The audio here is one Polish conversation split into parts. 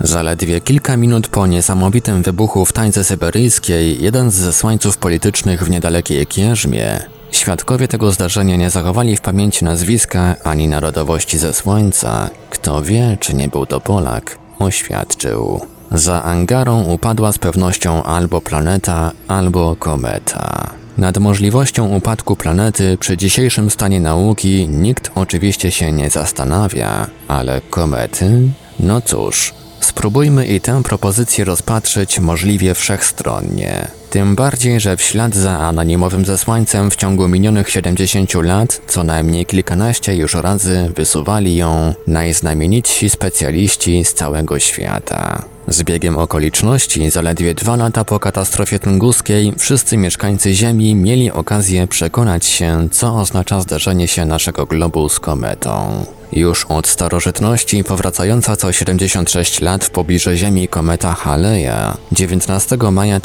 Zaledwie kilka minut po niesamowitym wybuchu w tańce syberyjskiej, jeden z zesłańców politycznych w niedalekiej Kierzmie, świadkowie tego zdarzenia nie zachowali w pamięci nazwiska ani narodowości zesłańca. Kto wie, czy nie był to Polak, oświadczył. Za angarą upadła z pewnością albo planeta, albo kometa. Nad możliwością upadku planety przy dzisiejszym stanie nauki nikt oczywiście się nie zastanawia, ale komety? No cóż, Spróbujmy i tę propozycję rozpatrzyć możliwie wszechstronnie. Tym bardziej, że w ślad za anonimowym zesłańcem w ciągu minionych 70 lat co najmniej kilkanaście już razy wysuwali ją najznamienitsi specjaliści z całego świata. Z biegiem okoliczności, zaledwie dwa lata po katastrofie tunguskiej, wszyscy mieszkańcy Ziemi mieli okazję przekonać się, co oznacza zderzenie się naszego globu z kometą. Już od starożytności powracająca co 76 lat w pobliżu Ziemi kometa Haleja 19 maja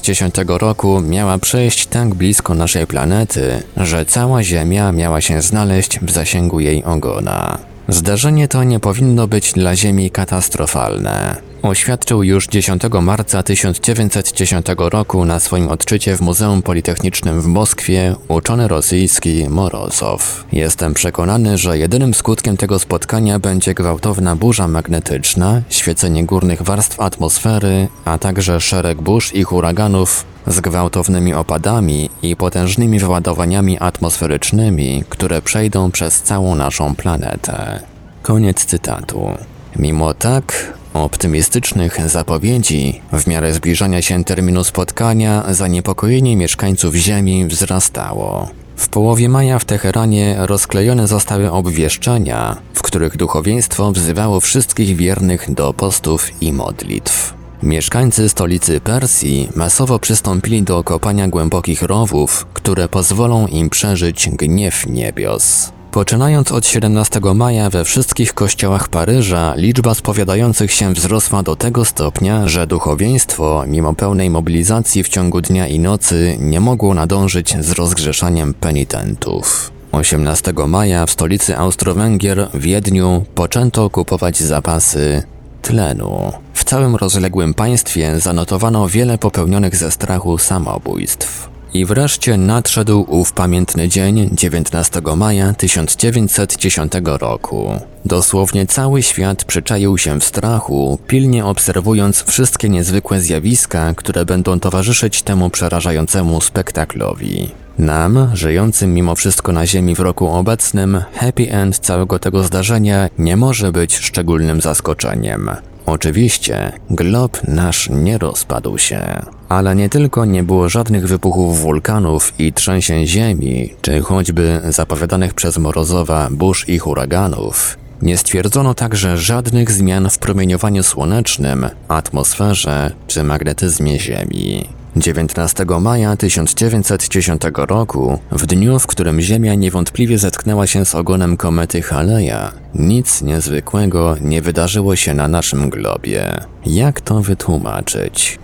1910 roku miała przejść tak blisko naszej planety, że cała Ziemia miała się znaleźć w zasięgu jej ogona. Zdarzenie to nie powinno być dla Ziemi katastrofalne. Oświadczył już 10 marca 1910 roku na swoim odczycie w Muzeum Politechnicznym w Moskwie uczony rosyjski Morozow. Jestem przekonany, że jedynym skutkiem tego spotkania będzie gwałtowna burza magnetyczna, świecenie górnych warstw atmosfery, a także szereg burz i huraganów z gwałtownymi opadami i potężnymi wyładowaniami atmosferycznymi, które przejdą przez całą naszą planetę. Koniec cytatu. Mimo tak, optymistycznych zapowiedzi, w miarę zbliżania się terminu spotkania, zaniepokojenie mieszkańców Ziemi wzrastało. W połowie maja w Teheranie rozklejone zostały obwieszczenia, w których duchowieństwo wzywało wszystkich wiernych do postów i modlitw. Mieszkańcy stolicy Persji masowo przystąpili do kopania głębokich rowów, które pozwolą im przeżyć gniew niebios. Poczynając od 17 maja we wszystkich kościołach Paryża liczba spowiadających się wzrosła do tego stopnia, że duchowieństwo, mimo pełnej mobilizacji w ciągu dnia i nocy, nie mogło nadążyć z rozgrzeszaniem penitentów. 18 maja w stolicy Austro-Węgier, Wiedniu, poczęto kupować zapasy tlenu. W całym rozległym państwie zanotowano wiele popełnionych ze strachu samobójstw. I wreszcie nadszedł ów pamiętny dzień 19 maja 1910 roku. Dosłownie cały świat przyczaił się w strachu, pilnie obserwując wszystkie niezwykłe zjawiska, które będą towarzyszyć temu przerażającemu spektaklowi. Nam, żyjącym mimo wszystko na Ziemi w roku obecnym, happy end całego tego zdarzenia nie może być szczególnym zaskoczeniem. Oczywiście, glob nasz nie rozpadł się. Ale nie tylko nie było żadnych wybuchów wulkanów i trzęsień ziemi, czy choćby zapowiadanych przez Morozowa burz i huraganów. Nie stwierdzono także żadnych zmian w promieniowaniu słonecznym, atmosferze czy magnetyzmie Ziemi. 19 maja 1910 roku, w dniu, w którym Ziemia niewątpliwie zetknęła się z ogonem komety Haleja, nic niezwykłego nie wydarzyło się na naszym globie. Jak to wytłumaczyć?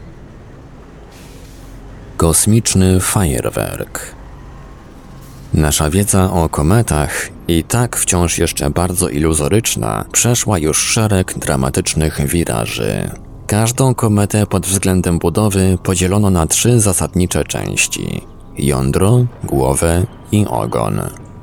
Kosmiczny fajerwerk. Nasza wiedza o kometach, i tak wciąż jeszcze bardzo iluzoryczna, przeszła już szereg dramatycznych wiraży. Każdą kometę pod względem budowy podzielono na trzy zasadnicze części: jądro, głowę i ogon.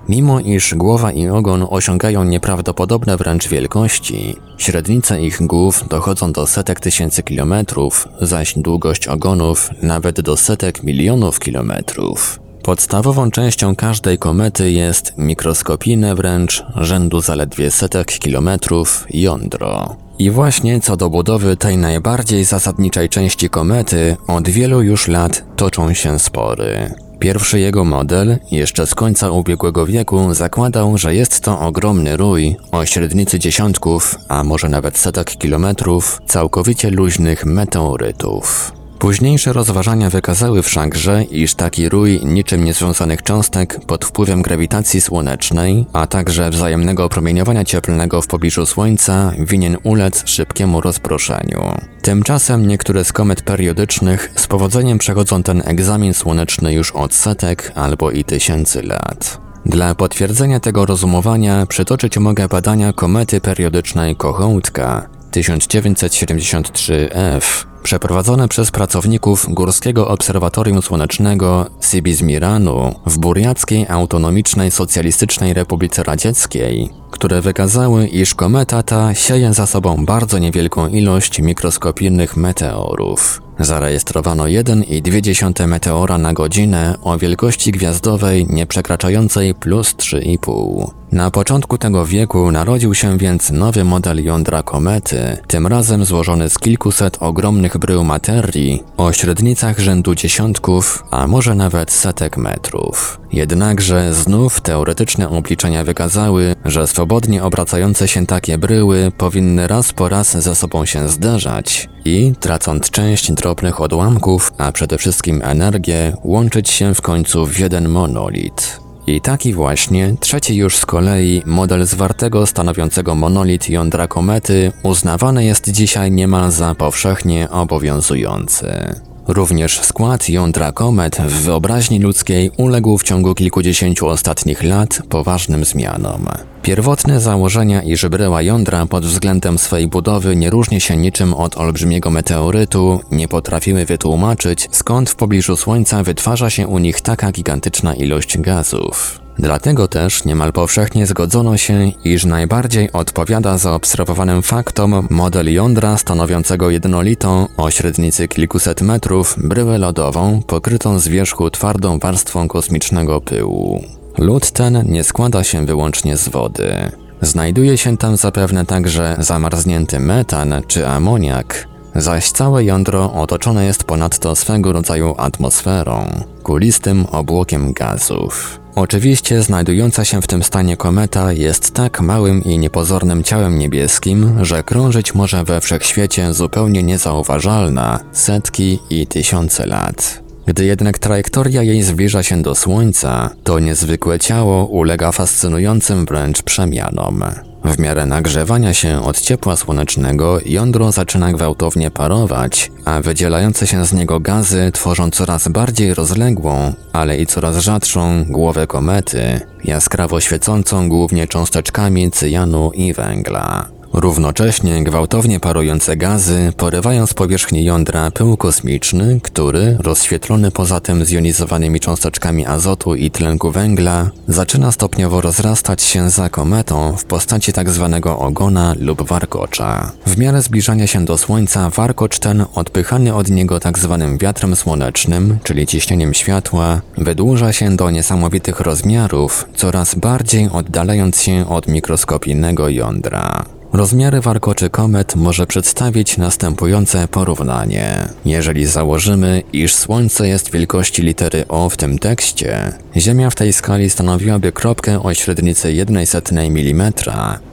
Mimo iż głowa i ogon osiągają nieprawdopodobne wręcz wielkości, średnice ich głów dochodzą do setek tysięcy kilometrów, zaś długość ogonów nawet do setek milionów kilometrów. Podstawową częścią każdej komety jest mikroskopijne wręcz, rzędu zaledwie setek kilometrów, jądro. I właśnie co do budowy tej najbardziej zasadniczej części komety, od wielu już lat toczą się spory. Pierwszy jego model, jeszcze z końca ubiegłego wieku, zakładał, że jest to ogromny rój o średnicy dziesiątków, a może nawet setek kilometrów, całkowicie luźnych meteorytów. Późniejsze rozważania wykazały wszakże, iż taki rój niczym niezwiązanych cząstek pod wpływem grawitacji słonecznej, a także wzajemnego promieniowania cieplnego w pobliżu Słońca winien ulec szybkiemu rozproszeniu. Tymczasem niektóre z komet periodycznych z powodzeniem przechodzą ten egzamin słoneczny już od setek albo i tysięcy lat. Dla potwierdzenia tego rozumowania przytoczyć mogę badania komety periodycznej Kochołtka 1973F, przeprowadzone przez pracowników Górskiego Obserwatorium Słonecznego Sibizmiranu w Buriackiej Autonomicznej Socjalistycznej Republice Radzieckiej, które wykazały, iż kometa ta sieje za sobą bardzo niewielką ilość mikroskopijnych meteorów. Zarejestrowano 1,2 meteora na godzinę o wielkości gwiazdowej nie przekraczającej plus 3,5. Na początku tego wieku narodził się więc nowy model jądra komety, tym razem złożony z kilkuset ogromnych brył materii o średnicach rzędu dziesiątków, a może nawet setek metrów. Jednakże znów teoretyczne obliczenia wykazały, że swobodnie obracające się takie bryły powinny raz po raz ze sobą się zderzać i, tracąc część drobnych odłamków, a przede wszystkim energię, łączyć się w końcu w jeden monolit. I taki właśnie, trzeci już z kolei, model zwartego stanowiącego monolit jądra komety uznawany jest dzisiaj niemal za powszechnie obowiązujący. Również skład jądra komet w wyobraźni ludzkiej uległ w ciągu kilkudziesięciu ostatnich lat poważnym zmianom. Pierwotne założenia i żebryła jądra pod względem swej budowy nie różni się niczym od olbrzymiego meteorytu, nie potrafiły wytłumaczyć, skąd w pobliżu Słońca wytwarza się u nich taka gigantyczna ilość gazów. Dlatego też niemal powszechnie zgodzono się, iż najbardziej odpowiada zaobserwowanym faktom model jądra stanowiącego jednolitą, o średnicy kilkuset metrów, bryłę lodową pokrytą z wierzchu twardą warstwą kosmicznego pyłu. Lód ten nie składa się wyłącznie z wody. Znajduje się tam zapewne także zamarznięty metan czy amoniak, zaś całe jądro otoczone jest ponadto swego rodzaju atmosferą, kulistym obłokiem gazów. Oczywiście znajdująca się w tym stanie kometa jest tak małym i niepozornym ciałem niebieskim, że krążyć może we wszechświecie zupełnie niezauważalna setki i tysiące lat. Gdy jednak trajektoria jej zbliża się do Słońca, to niezwykłe ciało ulega fascynującym wręcz przemianom. W miarę nagrzewania się od ciepła słonecznego jądro zaczyna gwałtownie parować, a wydzielające się z niego gazy tworzą coraz bardziej rozległą, ale i coraz rzadszą głowę komety, jaskrawo świecącą głównie cząsteczkami cyjanu i węgla. Równocześnie gwałtownie parujące gazy porywają z powierzchni jądra pył kosmiczny, który, rozświetlony poza tym zjonizowanymi cząsteczkami azotu i tlenku węgla, zaczyna stopniowo rozrastać się za kometą w postaci tzw. Tak ogona lub warkocza. W miarę zbliżania się do Słońca warkocz ten, odpychany od niego tzw. Tak wiatrem słonecznym, czyli ciśnieniem światła, wydłuża się do niesamowitych rozmiarów, coraz bardziej oddalając się od mikroskopijnego jądra. Rozmiary warkoczy komet może przedstawić następujące porównanie. Jeżeli założymy, iż Słońce jest wielkości litery O w tym tekście, Ziemia w tej skali stanowiłaby kropkę o średnicy 1,1 mm,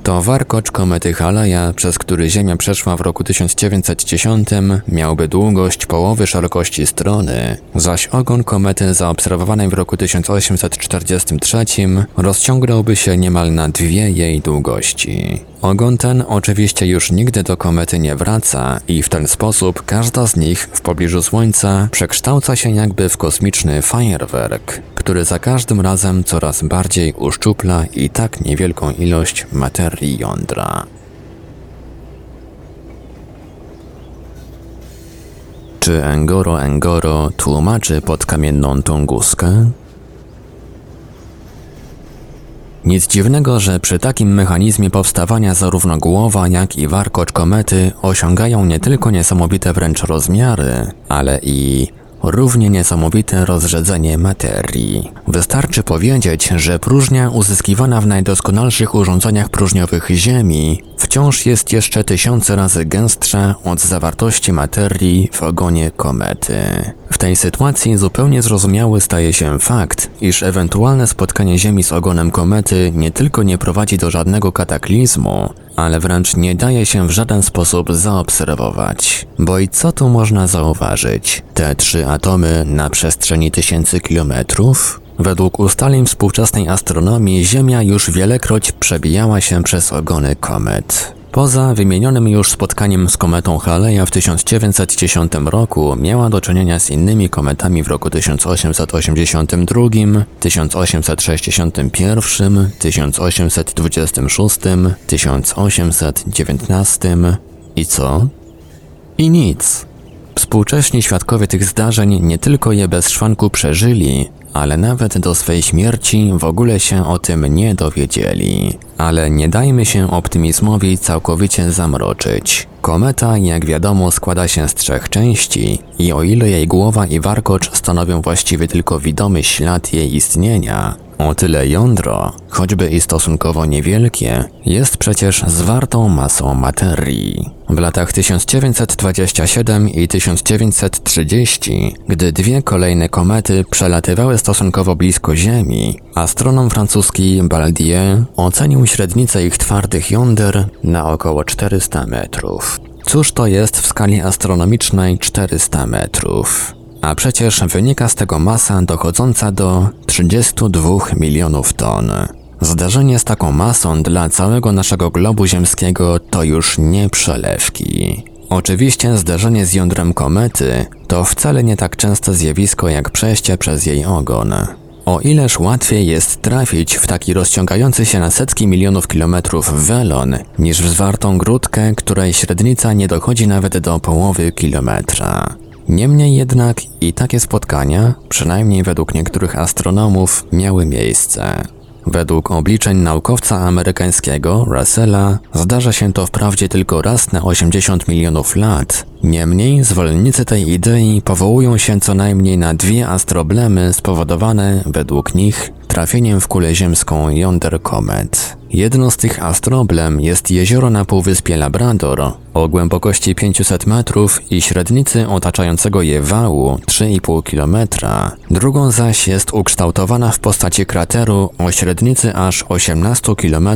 to warkocz komety Haleja, przez który Ziemia przeszła w roku 1910, miałby długość połowy szerokości strony, zaś ogon komety zaobserwowanej w roku 1843 rozciągnąłby się niemal na dwie jej długości. Ogon ten oczywiście już nigdy do komety nie wraca i w ten sposób każda z nich w pobliżu Słońca przekształca się jakby w kosmiczny fajerwerk, który za każdym razem coraz bardziej uszczupla i tak niewielką ilość materii jądra. Czy Engoro Engoro tłumaczy podkamienną Tunguskę? Nic dziwnego, że przy takim mechanizmie powstawania zarówno głowa, jak i warkocz komety osiągają nie tylko niesamowite wręcz rozmiary, ale i równie niesamowite rozrzedzenie materii. Wystarczy powiedzieć, że próżnia uzyskiwana w najdoskonalszych urządzeniach próżniowych Ziemi wciąż jest jeszcze tysiące razy gęstsza od zawartości materii w ogonie komety. W tej sytuacji zupełnie zrozumiały staje się fakt, iż ewentualne spotkanie Ziemi z ogonem komety nie tylko nie prowadzi do żadnego kataklizmu, ale wręcz nie daje się w żaden sposób zaobserwować. Bo i co tu można zauważyć? Te trzy atomy na przestrzeni tysięcy kilometrów? Według ustaleń współczesnej astronomii Ziemia już wielekroć przebijała się przez ogony komet. Poza wymienionym już spotkaniem z kometą Haleja w 1910 roku miała do czynienia z innymi kometami w roku 1882, 1861, 1826, 1819 i co? I nic. Współcześni świadkowie tych zdarzeń nie tylko je bez szwanku przeżyli, ale nawet do swej śmierci w ogóle się o tym nie dowiedzieli. Ale nie dajmy się optymizmowi całkowicie zamroczyć. Kometa, jak wiadomo, składa się z trzech części i o ile jej głowa i warkocz stanowią właściwie tylko widomy ślad jej istnienia, o tyle jądro, choćby i stosunkowo niewielkie, jest przecież zwartą masą materii. W latach 1927 i 1930, gdy dwie kolejne komety przelatywały stosunkowo blisko Ziemi, astronom francuski Baldier ocenił średnicę ich twardych jąder na około 400 metrów. Cóż to jest w skali astronomicznej 400 metrów? A przecież wynika z tego masa dochodząca do 32 milionów ton. Zdarzenie z taką masą dla całego naszego globu ziemskiego to już nie przelewki. Oczywiście zdarzenie z jądrem komety to wcale nie tak częste zjawisko jak przejście przez jej ogon. O ileż łatwiej jest trafić w taki rozciągający się na setki milionów kilometrów welon, niż w zwartą grudkę, której średnica nie dochodzi nawet do połowy kilometra. Niemniej jednak i takie spotkania, przynajmniej według niektórych astronomów, miały miejsce. Według obliczeń naukowca amerykańskiego Russella zdarza się to wprawdzie tylko raz na 80 milionów lat. Niemniej zwolennicy tej idei powołują się co najmniej na dwie astroblemy spowodowane, według nich, trafieniem w kulę ziemską jąder komet. Jedno z tych astroblem jest jezioro na półwyspie Labrador o głębokości 500 metrów i średnicy otaczającego je wału 3,5 km. Drugą zaś jest ukształtowana w postaci krateru o średnicy aż 18 km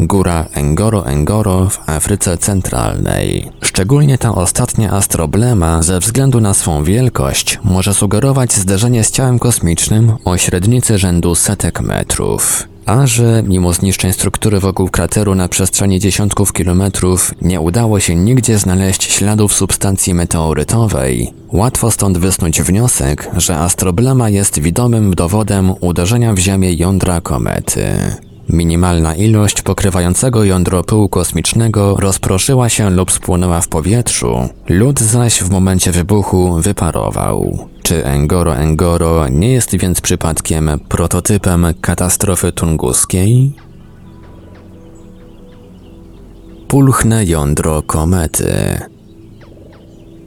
góra Engoro Engoro w Afryce Centralnej. Szczególnie ta ostatnia astroblema ze względu na swą wielkość może sugerować zderzenie z ciałem kosmicznym o średnicy rzędu setek metrów. A że mimo zniszczeń struktury wokół krateru na przestrzeni dziesiątków kilometrów nie udało się nigdzie znaleźć śladów substancji meteorytowej, łatwo stąd wysnuć wniosek, że astroblema jest widomym dowodem uderzenia w Ziemię jądra komety. Minimalna ilość pokrywającego jądro pyłu kosmicznego rozproszyła się lub spłynęła w powietrzu, lód zaś w momencie wybuchu wyparował. Czy Engoro Engoro nie jest więc przypadkiem prototypem katastrofy tunguskiej? Pulchne jądro komety.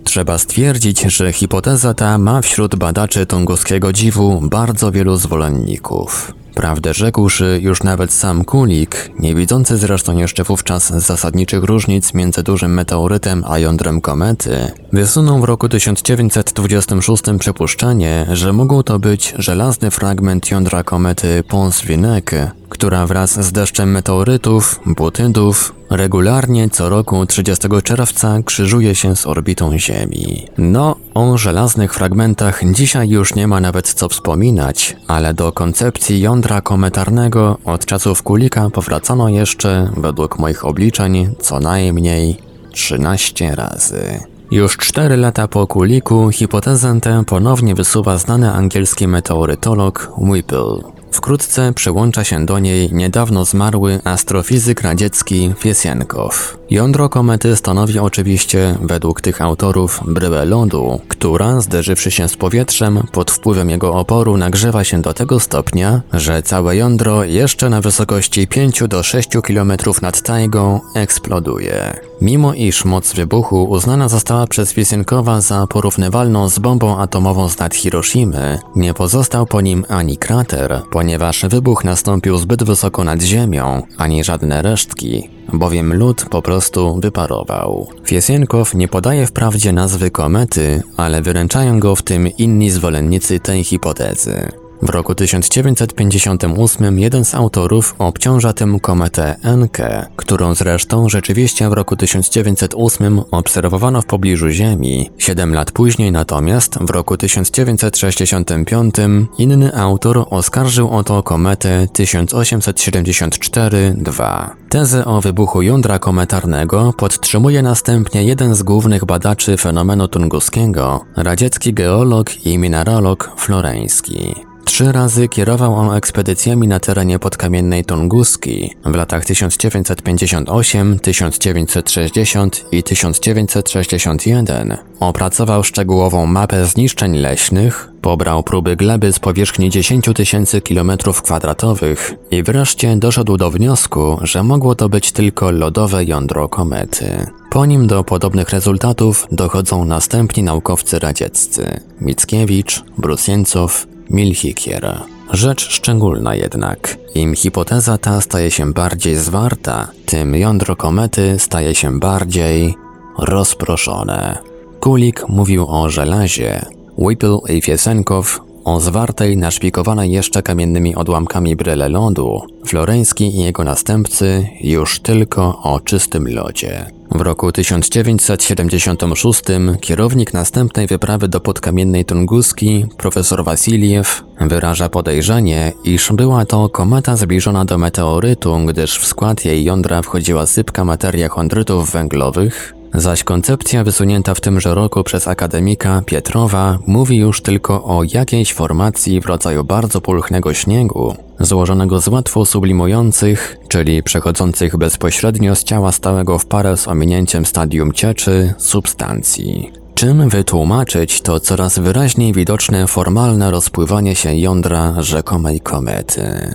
Trzeba stwierdzić, że hipoteza ta ma wśród badaczy tunguskiego dziwu bardzo wielu zwolenników. Prawdę rzekłszy, już nawet sam Kulik, nie widzący zresztą jeszcze wówczas zasadniczych różnic między dużym meteorytem a jądrem komety, wysunął w roku 1926 przypuszczenie, że mógł to być żelazny fragment jądra komety Pons-Winecke, która wraz z deszczem meteorytów, butydów, regularnie co roku 30 czerwca krzyżuje się z orbitą Ziemi. No, o żelaznych fragmentach dzisiaj już nie ma nawet co wspominać, ale do koncepcji jądra kometarnego od czasów Kulika powracano jeszcze, według moich obliczeń, co najmniej 13 razy. Już cztery lata po Kuliku hipotezę tę ponownie wysuwa znany angielski meteorytolog Whipple. Wkrótce przyłącza się do niej niedawno zmarły astrofizyk radziecki Fiesienkow. Jądro komety stanowi oczywiście, według tych autorów, bryłę lodu, która, zderzywszy się z powietrzem, pod wpływem jego oporu nagrzewa się do tego stopnia, że całe jądro jeszcze na wysokości 5 do 6 km nad tajgą eksploduje. Mimo iż moc wybuchu uznana została przez Wisjenkowa za porównywalną z bombą atomową z nad Hiroshimy, nie pozostał po nim ani krater, ponieważ wybuch nastąpił zbyt wysoko nad ziemią, ani żadne resztki, bowiem lód po prostu wyparował. Fiesienkow nie podaje wprawdzie nazwy komety, ale wyręczają go w tym inni zwolennicy tej hipotezy. W roku 1958 jeden z autorów obciąża tym kometę Encke, którą zresztą rzeczywiście w roku 1908 obserwowano w pobliżu Ziemi. Siedem lat później natomiast, w roku 1965, inny autor oskarżył o to kometę 1874-2. Tezę o wybuchu jądra kometarnego podtrzymuje następnie jeden z głównych badaczy fenomenu tunguskiego, radziecki geolog i mineralog floreński. Trzy razy kierował on ekspedycjami na terenie podkamiennej Tunguski w latach 1958, 1960 i 1961. Opracował szczegółową mapę zniszczeń leśnych, pobrał próby gleby z powierzchni 10 tysięcy kilometrów kwadratowych i wreszcie doszedł do wniosku, że mogło to być tylko lodowe jądro komety. Po nim do podobnych rezultatów dochodzą następni naukowcy radzieccy Mickiewicz, Brusiencow, Milchikier. Rzecz szczególna jednak. Im hipoteza ta staje się bardziej zwarta, tym jądro komety staje się bardziej rozproszone. Kulik mówił o żelazie, Whipple i Fiesenkow o zwartej, naszpikowanej jeszcze kamiennymi odłamkami bryle lodu, Floreński i jego następcy już tylko o czystym lodzie. W roku 1976 kierownik następnej wyprawy do podkamiennej Tunguski, profesor Wasiliew, wyraża podejrzenie, iż była to kometa zbliżona do meteorytu, gdyż w skład jej jądra wchodziła sypka materia chondrytów węglowych, zaś koncepcja wysunięta w tymże roku przez akademika Pietrowa mówi już tylko o jakiejś formacji w rodzaju bardzo pulchnego śniegu, złożonego z łatwo sublimujących, czyli przechodzących bezpośrednio z ciała stałego w parę z ominięciem stadium cieczy, substancji. Czym wytłumaczyć to coraz wyraźniej widoczne formalne rozpływanie się jądra rzekomej komety?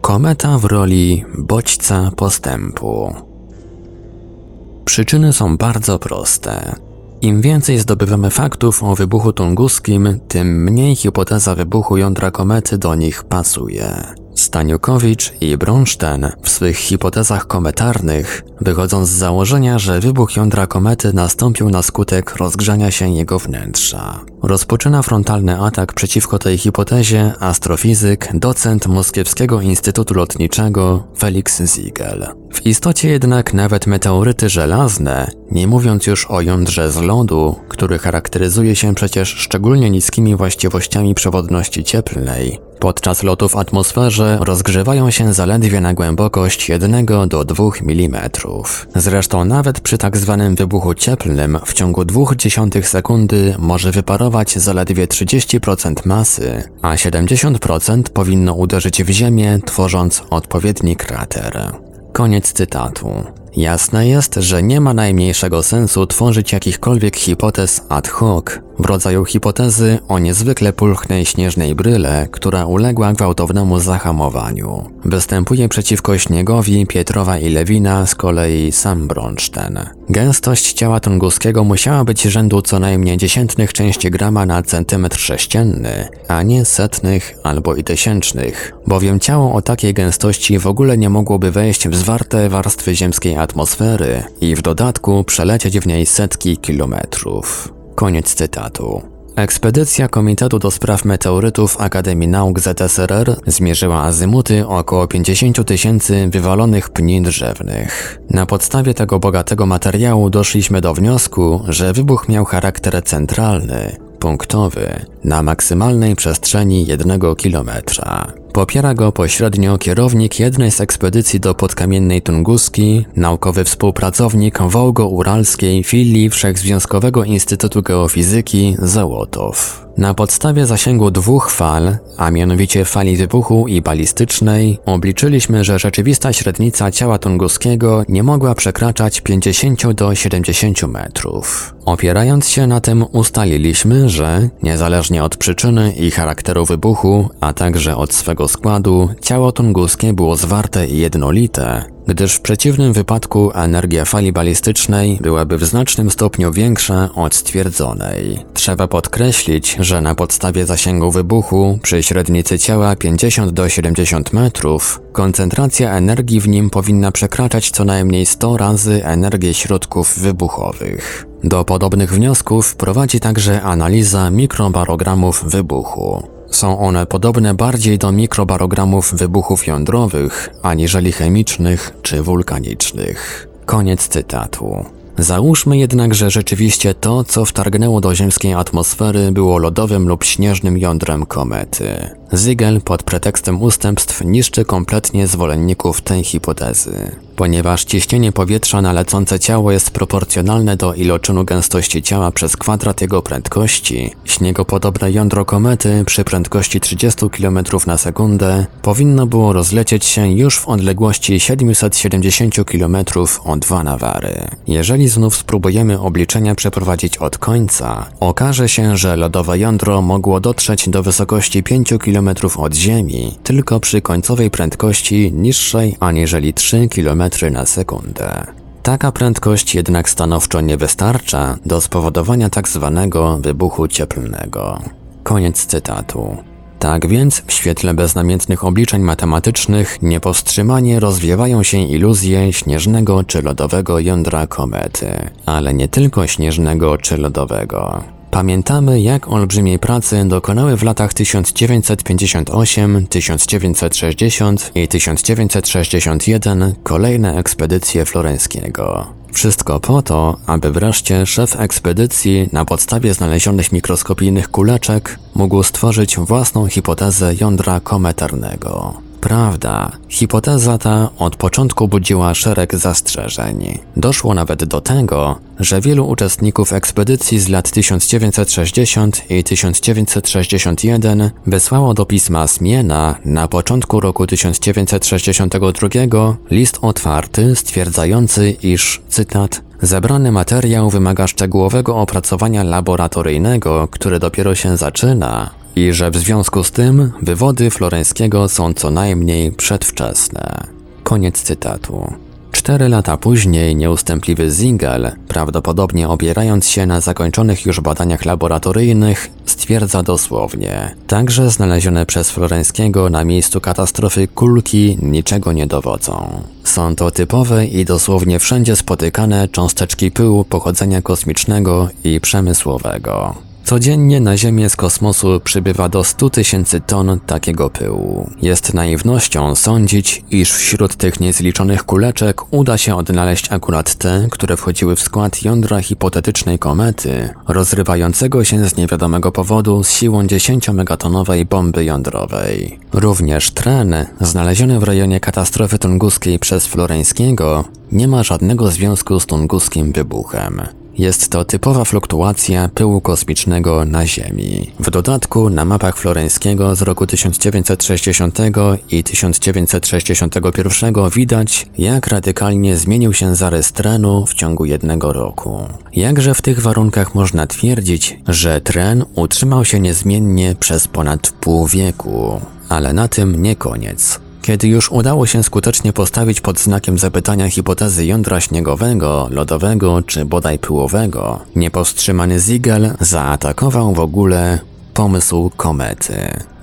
Kometa w roli bodźca postępu. Przyczyny są bardzo proste. Im więcej zdobywamy faktów o wybuchu tunguskim, tym mniej hipoteza wybuchu jądra komety do nich pasuje. Staniukowicz i Bronstein w swych hipotezach kometarnych wychodzą z założenia, że wybuch jądra komety nastąpił na skutek rozgrzania się jego wnętrza. Rozpoczyna frontalny atak przeciwko tej hipotezie astrofizyk, docent Moskiewskiego Instytutu Lotniczego Felix Ziegel. W istocie jednak nawet meteoryty żelazne, nie mówiąc już o jądrze z lodu, który charakteryzuje się przecież szczególnie niskimi właściwościami przewodności cieplnej, podczas lotu w atmosferze rozgrzewają się zaledwie na głębokość 1 do 2 mm. Zresztą nawet przy tak zwanym wybuchu cieplnym w ciągu 0,2 sekundy może wyparować zaledwie 30% masy, a 70% powinno uderzyć w ziemię, tworząc odpowiedni krater. Koniec cytatu. Jasne jest, że nie ma najmniejszego sensu tworzyć jakichkolwiek hipotez ad hoc, w rodzaju hipotezy o niezwykle pulchnej śnieżnej bryle, która uległa gwałtownemu zahamowaniu. Występuje przeciwko śniegowi Pietrowa i Lewina z kolei sam Bronszten. Gęstość ciała tunguskiego musiała być rzędu co najmniej dziesiętnych części grama na centymetr sześcienny, a nie setnych albo i tysięcznych, bowiem ciało o takiej gęstości w ogóle nie mogłoby wejść w zwarte warstwy ziemskiej atmosfery i w dodatku przelecieć w niej setki kilometrów. Koniec cytatu. Ekspedycja Komitetu do Spraw Meteorytów Akademii Nauk ZSRR zmierzyła azymuty około 50 tysięcy wywalonych pni drzewnych. Na podstawie tego bogatego materiału doszliśmy do wniosku, że wybuch miał charakter centralny, punktowy, na maksymalnej przestrzeni jednego kilometra. Popiera go pośrednio kierownik jednej z ekspedycji do podkamiennej Tunguski, naukowy współpracownik Wołgo-Uralskiej filii Wszechzwiązkowego Instytutu Geofizyki Załotow. Na podstawie zasięgu dwóch fal, a mianowicie fali wybuchu i balistycznej, obliczyliśmy, że rzeczywista średnica ciała tunguskiego nie mogła przekraczać 50 do 70 metrów. Opierając się na tym ustaliliśmy, że, niezależnie od przyczyny i charakteru wybuchu, a także od swego składu, ciało tunguskie było zwarte i jednolite, gdyż w przeciwnym wypadku energia fali balistycznej byłaby w znacznym stopniu większa od stwierdzonej. Trzeba podkreślić, że na podstawie zasięgu wybuchu przy średnicy ciała 50 do 70 metrów koncentracja energii w nim powinna przekraczać co najmniej 100 razy energię środków wybuchowych. Do podobnych wniosków prowadzi także analiza mikrobarogramów wybuchu. Są one podobne bardziej do mikrobarogramów wybuchów jądrowych, aniżeli chemicznych czy wulkanicznych. Koniec cytatu. Załóżmy jednak, że rzeczywiście to, co wtargnęło do ziemskiej atmosfery, było lodowym lub śnieżnym jądrem komety. Ziegel pod pretekstem ustępstw niszczy kompletnie zwolenników tej hipotezy. Ponieważ ciśnienie powietrza na lecące ciało jest proporcjonalne do iloczynu gęstości ciała przez kwadrat jego prędkości, śniegopodobne jądro komety przy prędkości 30 km na sekundę powinno było rozlecieć się już w odległości 770 km o dwa nawary. Jeżeli znów spróbujemy obliczenia przeprowadzić od końca, okaże się, że lodowe jądro mogło dotrzeć do wysokości 5 km od Ziemi tylko przy końcowej prędkości niższej aniżeli 3 km na sekundę. Taka prędkość jednak stanowczo nie wystarcza do spowodowania tak zwanego wybuchu cieplnego. Koniec cytatu. Tak więc w świetle beznamiętnych obliczeń matematycznych niepowstrzymanie rozwiewają się iluzje śnieżnego czy lodowego jądra komety, ale nie tylko śnieżnego czy lodowego. Pamiętamy, jak olbrzymiej pracy dokonały w latach 1958, 1960 i 1961 kolejne ekspedycje Floreńskiego. Wszystko po to, aby wreszcie szef ekspedycji na podstawie znalezionych mikroskopijnych kuleczek mógł stworzyć własną hipotezę jądra kometarnego. Prawda, hipoteza ta od początku budziła szereg zastrzeżeń. Doszło nawet do tego, że wielu uczestników ekspedycji z lat 1960 i 1961 wysłało do pisma Smiena na początku roku 1962 list otwarty stwierdzający, iż, cytat, Zebrany materiał wymaga szczegółowego opracowania laboratoryjnego, które dopiero się zaczyna, i że w związku z tym wywody floreńskiego są co najmniej przedwczesne. Koniec cytatu. Cztery lata później nieustępliwy Zingel, prawdopodobnie opierając się na zakończonych już badaniach laboratoryjnych, stwierdza dosłownie: Także znalezione przez Floreńskiego na miejscu katastrofy kulki niczego nie dowodzą. Są to typowe i dosłownie wszędzie spotykane cząsteczki pyłu pochodzenia kosmicznego i przemysłowego. Codziennie na Ziemię z kosmosu przybywa do 100 tysięcy ton takiego pyłu. Jest naiwnością sądzić, iż wśród tych niezliczonych kuleczek uda się odnaleźć akurat te, które wchodziły w skład jądra hipotetycznej komety, rozrywającego się z niewiadomego powodu z siłą 10-megatonowej bomby jądrowej. Również tren, znaleziony w rejonie katastrofy tunguskiej przez Floreńskiego, nie ma żadnego związku z tunguskim wybuchem. Jest to typowa fluktuacja pyłu kosmicznego na Ziemi. W dodatku na mapach floreńskiego z roku 1960 i 1961 widać, jak radykalnie zmienił się zarys trenu w ciągu jednego roku. Jakże w tych warunkach można twierdzić, że tren utrzymał się niezmiennie przez ponad pół wieku. Ale na tym nie koniec. Kiedy już udało się skutecznie postawić pod znakiem zapytania hipotezy jądra śniegowego, lodowego czy bodaj pyłowego, niepowstrzymany Ziegel zaatakował w ogóle pomysł komety.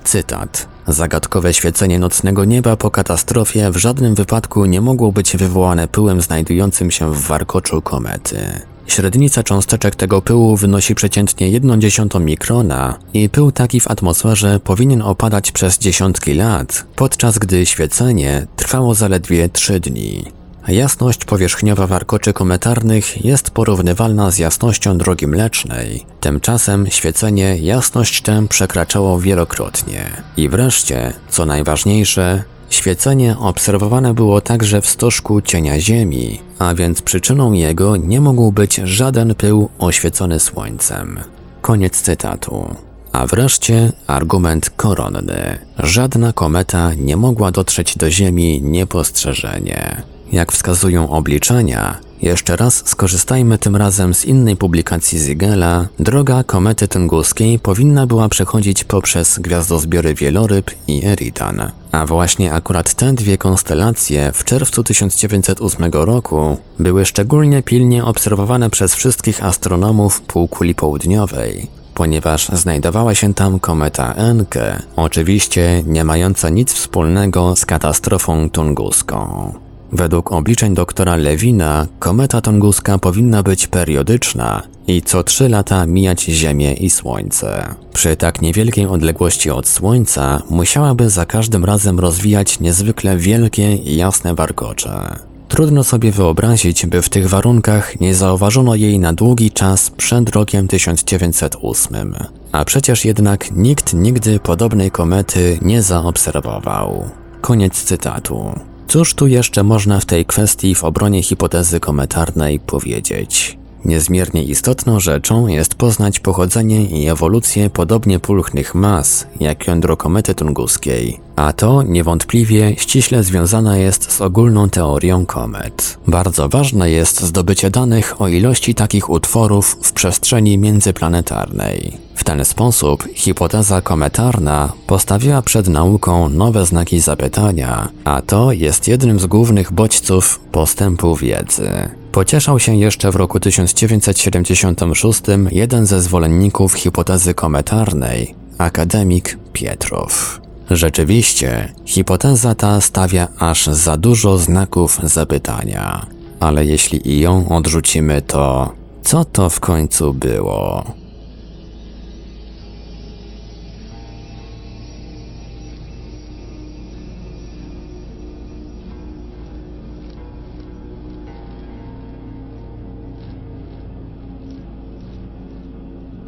Cytat. Zagadkowe świecenie nocnego nieba po katastrofie w żadnym wypadku nie mogło być wywołane pyłem znajdującym się w warkoczu komety. Średnica cząsteczek tego pyłu wynosi przeciętnie 1,1 mikrona i pył taki w atmosferze powinien opadać przez dziesiątki lat, podczas gdy świecenie trwało zaledwie 3 dni. Jasność powierzchniowa warkoczy kometarnych jest porównywalna z jasnością drogi mlecznej. Tymczasem świecenie jasność tę przekraczało wielokrotnie. I wreszcie, co najważniejsze, Świecenie obserwowane było także w stożku cienia Ziemi, a więc przyczyną jego nie mógł być żaden pył oświecony słońcem. Koniec cytatu. A wreszcie argument koronny. Żadna kometa nie mogła dotrzeć do Ziemi niepostrzeżenie. Jak wskazują obliczenia, jeszcze raz skorzystajmy tym razem z innej publikacji Ziegela. Droga komety tunguskiej powinna była przechodzić poprzez gwiazdozbiory Wieloryb i Eridan. A właśnie akurat te dwie konstelacje w czerwcu 1908 roku były szczególnie pilnie obserwowane przez wszystkich astronomów półkuli południowej ponieważ znajdowała się tam kometa Encke, oczywiście nie mająca nic wspólnego z katastrofą tunguską. Według obliczeń doktora Lewina, kometa tunguska powinna być periodyczna i co trzy lata mijać Ziemię i Słońce. Przy tak niewielkiej odległości od Słońca musiałaby za każdym razem rozwijać niezwykle wielkie i jasne warkocze. Trudno sobie wyobrazić, by w tych warunkach nie zauważono jej na długi czas przed rokiem 1908. A przecież jednak nikt nigdy podobnej komety nie zaobserwował. Koniec cytatu. Cóż tu jeszcze można w tej kwestii w obronie hipotezy kometarnej powiedzieć? Niezmiernie istotną rzeczą jest poznać pochodzenie i ewolucję podobnie pulchnych mas, jak jądro komety tunguskiej, a to niewątpliwie ściśle związane jest z ogólną teorią komet. Bardzo ważne jest zdobycie danych o ilości takich utworów w przestrzeni międzyplanetarnej. W ten sposób hipoteza kometarna postawiła przed nauką nowe znaki zapytania, a to jest jednym z głównych bodźców postępu wiedzy. Pocieszał się jeszcze w roku 1976 jeden ze zwolenników hipotezy kometarnej, akademik Pietrow. Rzeczywiście, hipoteza ta stawia aż za dużo znaków zapytania. Ale jeśli i ją odrzucimy, to co to w końcu było?